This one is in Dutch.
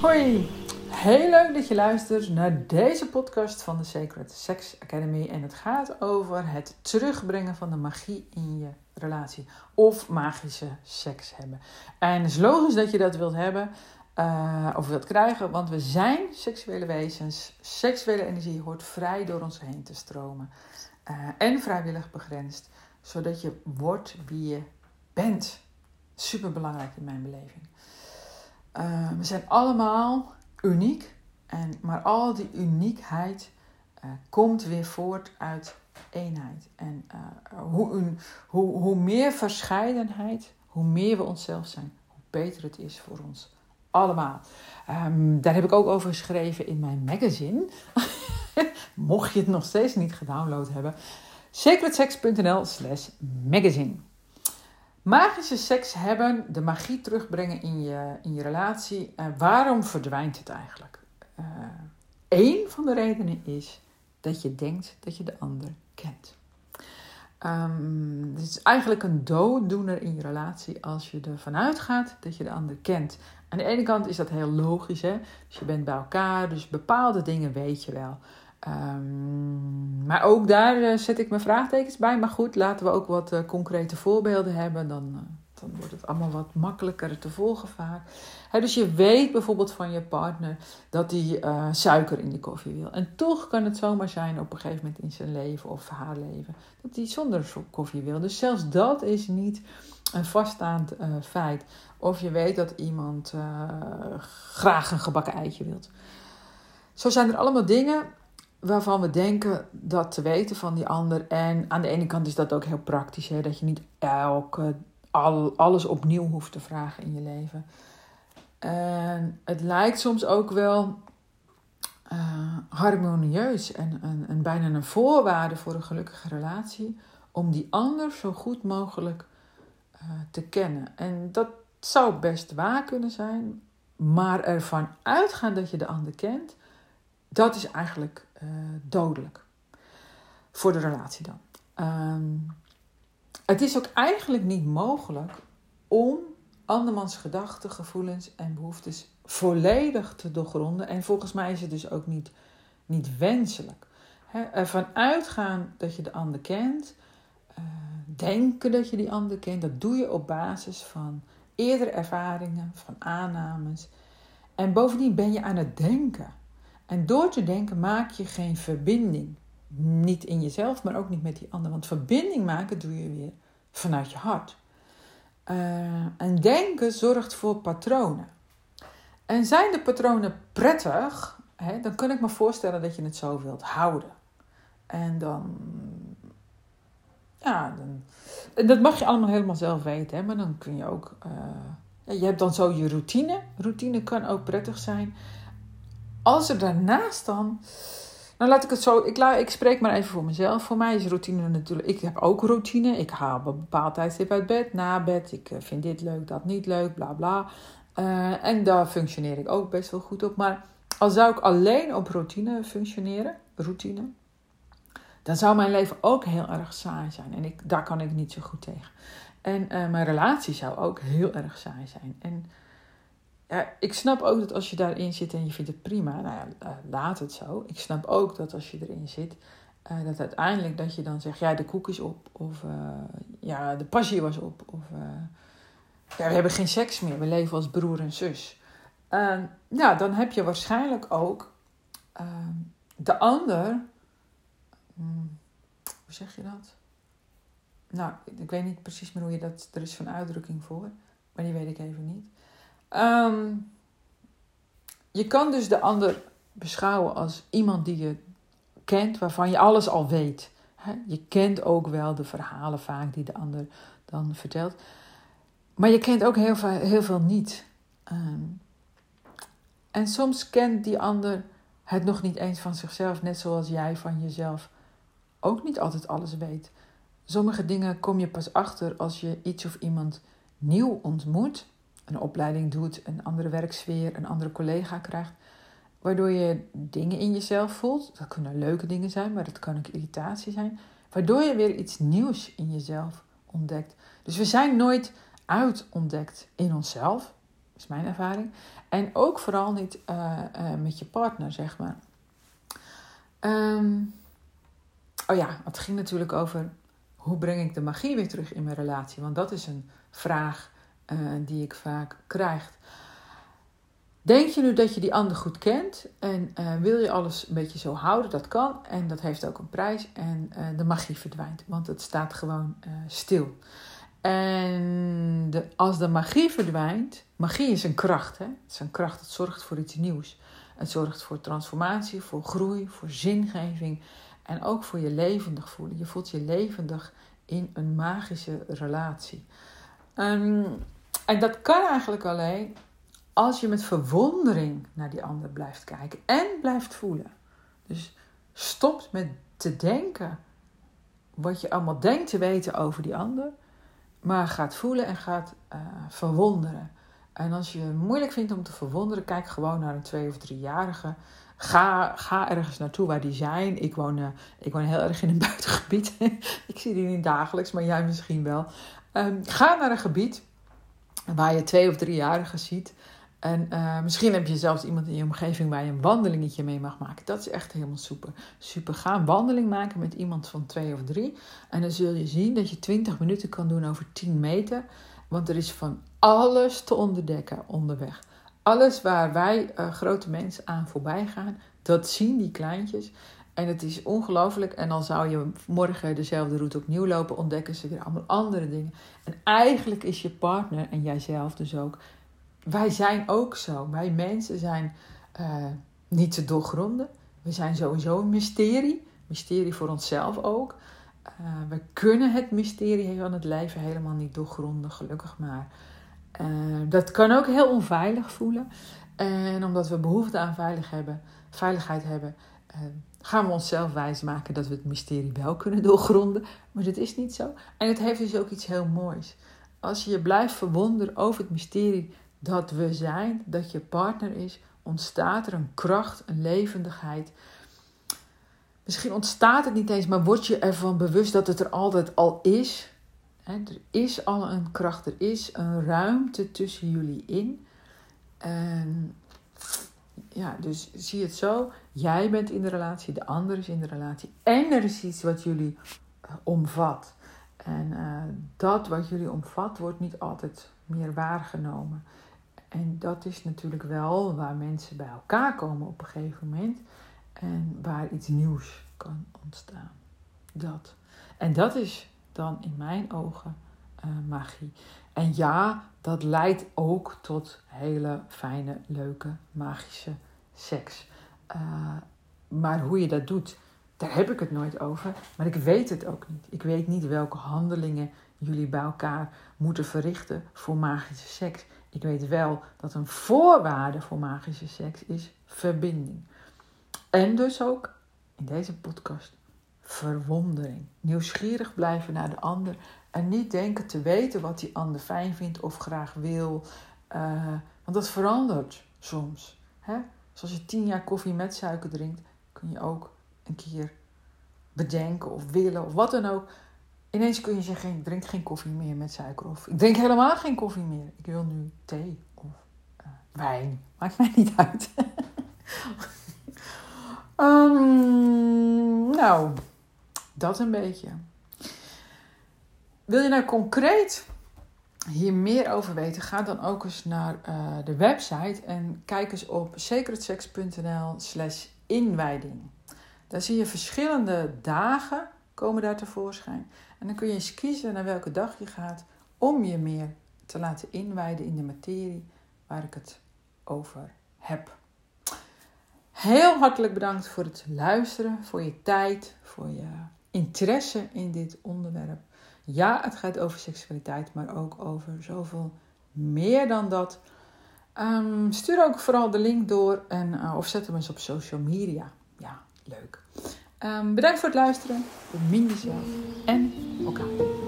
Hoi, heel leuk dat je luistert naar deze podcast van de Sacred Sex Academy. En het gaat over het terugbrengen van de magie in je relatie. Of magische seks hebben. En het is logisch dat je dat wilt hebben. Uh, of wilt krijgen, want we zijn seksuele wezens. Seksuele energie hoort vrij door ons heen te stromen. Uh, en vrijwillig begrensd, zodat je wordt wie je bent. Super belangrijk in mijn beleving. Uh, we zijn allemaal uniek, en, maar al die uniekheid uh, komt weer voort uit eenheid. En uh, hoe, hoe, hoe meer verscheidenheid, hoe meer we onszelf zijn, hoe beter het is voor ons allemaal. Um, daar heb ik ook over geschreven in mijn magazine. Mocht je het nog steeds niet gedownload hebben. secretsex.nl slash magazine. Magische seks hebben, de magie terugbrengen in je, in je relatie. Uh, waarom verdwijnt het eigenlijk? Eén van de redenen is dat je denkt dat je de ander kent. Um, het is eigenlijk een dooddoener in je relatie als je ervan uitgaat dat je de ander kent. Aan de ene kant is dat heel logisch, hè? Dus je bent bij elkaar, dus bepaalde dingen weet je wel. Um, maar ook daar uh, zet ik mijn vraagtekens bij. Maar goed, laten we ook wat uh, concrete voorbeelden hebben. Dan, uh, dan wordt het allemaal wat makkelijker te volgen vaak. Dus je weet bijvoorbeeld van je partner dat hij suiker in de koffie wil. En toch kan het zomaar zijn op een gegeven moment in zijn leven of haar leven dat hij zonder koffie wil. Dus zelfs dat is niet een vaststaand feit. Of je weet dat iemand graag een gebakken eitje wilt. Zo zijn er allemaal dingen waarvan we denken dat te weten van die ander. En aan de ene kant is dat ook heel praktisch, hè, dat je niet elke, al, alles opnieuw hoeft te vragen in je leven. En het lijkt soms ook wel uh, harmonieus en, en, en, bijna een voorwaarde voor een gelukkige relatie om die ander zo goed mogelijk uh, te kennen. En dat zou best waar kunnen zijn, maar ervan uitgaan dat je de ander kent, dat is eigenlijk uh, dodelijk. Voor de relatie dan. Um, het is ook eigenlijk niet mogelijk om andermans gedachten, gevoelens en behoeftes volledig te doorgronden. En volgens mij is het dus ook niet, niet wenselijk. He, ervan uitgaan dat je de ander kent, uh, denken dat je die ander kent, dat doe je op basis van eerdere ervaringen, van aannames. En bovendien ben je aan het denken. En door te denken maak je geen verbinding. Niet in jezelf, maar ook niet met die ander. Want verbinding maken doe je weer vanuit je hart. Uh, en denken zorgt voor patronen. En zijn de patronen prettig, hè, dan kan ik me voorstellen dat je het zo wilt houden. En dan. Ja, dan, dat mag je allemaal helemaal zelf weten, hè, maar dan kun je ook. Uh, je hebt dan zo je routine. Routine kan ook prettig zijn als er daarnaast dan. Nou, laat ik het zo. Ik, ik spreek maar even voor mezelf. Voor mij is routine natuurlijk. Ik heb ook routine. Ik haal op een bepaald tijdstip uit bed, na bed. Ik eh, vind dit leuk, dat niet leuk, bla bla. Uh, en daar functioneer ik ook best wel goed op. Maar als zou ik alleen op routine functioneren, routine, dan zou mijn leven ook heel erg saai zijn. En ik, daar kan ik niet zo goed tegen. En uh, mijn relatie zou ook heel erg saai zijn. En ja, ik snap ook dat als je daarin zit en je vindt het prima, nou ja, uh, laat het zo. Ik snap ook dat als je erin zit, uh, dat uiteindelijk dat je dan zegt, ja, de koek is op. Of uh, ja, de passie was op. Of ja, we hebben geen seks meer, we leven als broer en zus. ja, dan heb je waarschijnlijk ook de ander, hmm, hoe zeg je dat? Nou, ik weet niet precies meer hoe je dat, er is van uitdrukking voor, maar die weet ik even niet. Um, je kan dus de ander beschouwen als iemand die je kent, waarvan je alles al weet. Je kent ook wel de verhalen vaak die de ander dan vertelt. Maar je kent ook heel veel, heel veel niet. Um, en soms kent die ander het nog niet eens van zichzelf, net zoals jij van jezelf ook niet altijd alles weet. Sommige dingen kom je pas achter als je iets of iemand nieuw ontmoet een opleiding doet, een andere werksfeer, een andere collega krijgt. Waardoor je dingen in jezelf voelt. Dat kunnen leuke dingen zijn, maar dat kan ook irritatie zijn. Waardoor je weer iets nieuws in jezelf ontdekt. Dus we zijn nooit uitontdekt in onszelf, is mijn ervaring. En ook vooral niet uh, uh, met je partner, zeg maar. Um, oh ja, het ging natuurlijk over hoe breng ik de magie weer terug in mijn relatie? Want dat is een vraag uh, die ik vaak krijg. Denk je nu dat je die ander goed kent en uh, wil je alles een beetje zo houden? Dat kan en dat heeft ook een prijs en uh, de magie verdwijnt, want het staat gewoon stil. En de, als de magie verdwijnt, magie is een kracht, hè? het is een kracht, het zorgt voor iets nieuws. Het zorgt voor transformatie, voor groei, voor zingeving en ook voor je levendig voelen. Je voelt je levendig in een magische relatie. Um, en dat kan eigenlijk alleen als je met verwondering naar die ander blijft kijken en blijft voelen. Dus stopt met te denken wat je allemaal denkt te weten over die ander, maar gaat voelen en gaat uh, verwonderen. En als je het moeilijk vindt om te verwonderen, kijk gewoon naar een twee- of driejarige. Ga, ga ergens naartoe waar die zijn. Ik woon, uh, ik woon heel erg in een buitengebied. ik zie die niet dagelijks, maar jij misschien wel. Um, ga naar een gebied waar je twee- of driejarigen ziet. En uh, misschien heb je zelfs iemand in je omgeving waar je een wandelingetje mee mag maken. Dat is echt helemaal super. Super. Ga een wandeling maken met iemand van twee of drie. En dan zul je zien dat je 20 minuten kan doen over 10 meter. Want er is van alles te onderdekken onderweg. Alles waar wij uh, grote mensen aan voorbij gaan, dat zien die kleintjes. En het is ongelooflijk. En dan zou je morgen dezelfde route opnieuw lopen, ontdekken ze weer allemaal andere dingen. En eigenlijk is je partner en jijzelf dus ook. Wij zijn ook zo. Wij mensen zijn uh, niet te doorgronden. We zijn sowieso een mysterie. Mysterie voor onszelf ook. Uh, we kunnen het mysterie van het leven helemaal niet doorgronden, gelukkig maar. Uh, dat kan ook heel onveilig voelen. En omdat we behoefte aan veilig hebben, veiligheid hebben, gaan we onszelf wijsmaken dat we het mysterie wel kunnen doorgronden. Maar dat is niet zo. En het heeft dus ook iets heel moois. Als je je blijft verwonderen over het mysterie dat we zijn, dat je partner is, ontstaat er een kracht, een levendigheid. Misschien ontstaat het niet eens, maar word je ervan bewust dat het er altijd al is. er is al een kracht, er is een ruimte tussen jullie in. En ja, dus zie het zo. Jij bent in de relatie, de ander is in de relatie. En er is iets wat jullie uh, omvat. En uh, dat wat jullie omvat wordt niet altijd meer waargenomen. En dat is natuurlijk wel waar mensen bij elkaar komen op een gegeven moment. En waar iets nieuws kan ontstaan. Dat. En dat is dan in mijn ogen uh, magie. En ja, dat leidt ook tot hele fijne, leuke, magische seks. Uh, maar hoe je dat doet, daar heb ik het nooit over. Maar ik weet het ook niet. Ik weet niet welke handelingen jullie bij elkaar moeten verrichten voor magische seks. Ik weet wel dat een voorwaarde voor magische seks is verbinding. En dus ook in deze podcast verwondering. Nieuwsgierig blijven naar de ander en niet denken te weten wat die ander fijn vindt of graag wil. Uh, want dat verandert soms. Hè? Dus als je tien jaar koffie met suiker drinkt, kun je ook een keer bedenken of willen of wat dan ook. Ineens kun je zeggen, ik drink geen koffie meer met suiker. Of ik drink helemaal geen koffie meer. Ik wil nu thee of uh, wijn. Maakt mij niet uit. um, nou, dat een beetje. Wil je nou concreet hier meer over weten? Ga dan ook eens naar uh, de website en kijk eens op secretsex.nl slash inwijding. Daar zie je verschillende dagen komen daar tevoorschijn. En dan kun je eens kiezen naar welke dag je gaat om je meer te laten inwijden in de materie waar ik het over heb. Heel hartelijk bedankt voor het luisteren, voor je tijd, voor je interesse in dit onderwerp. Ja, het gaat over seksualiteit, maar ook over zoveel meer dan dat. Um, stuur ook vooral de link door en, uh, of zet hem eens op social media. Ja, leuk. Um, bedankt voor het luisteren. Bemin jezelf en elkaar.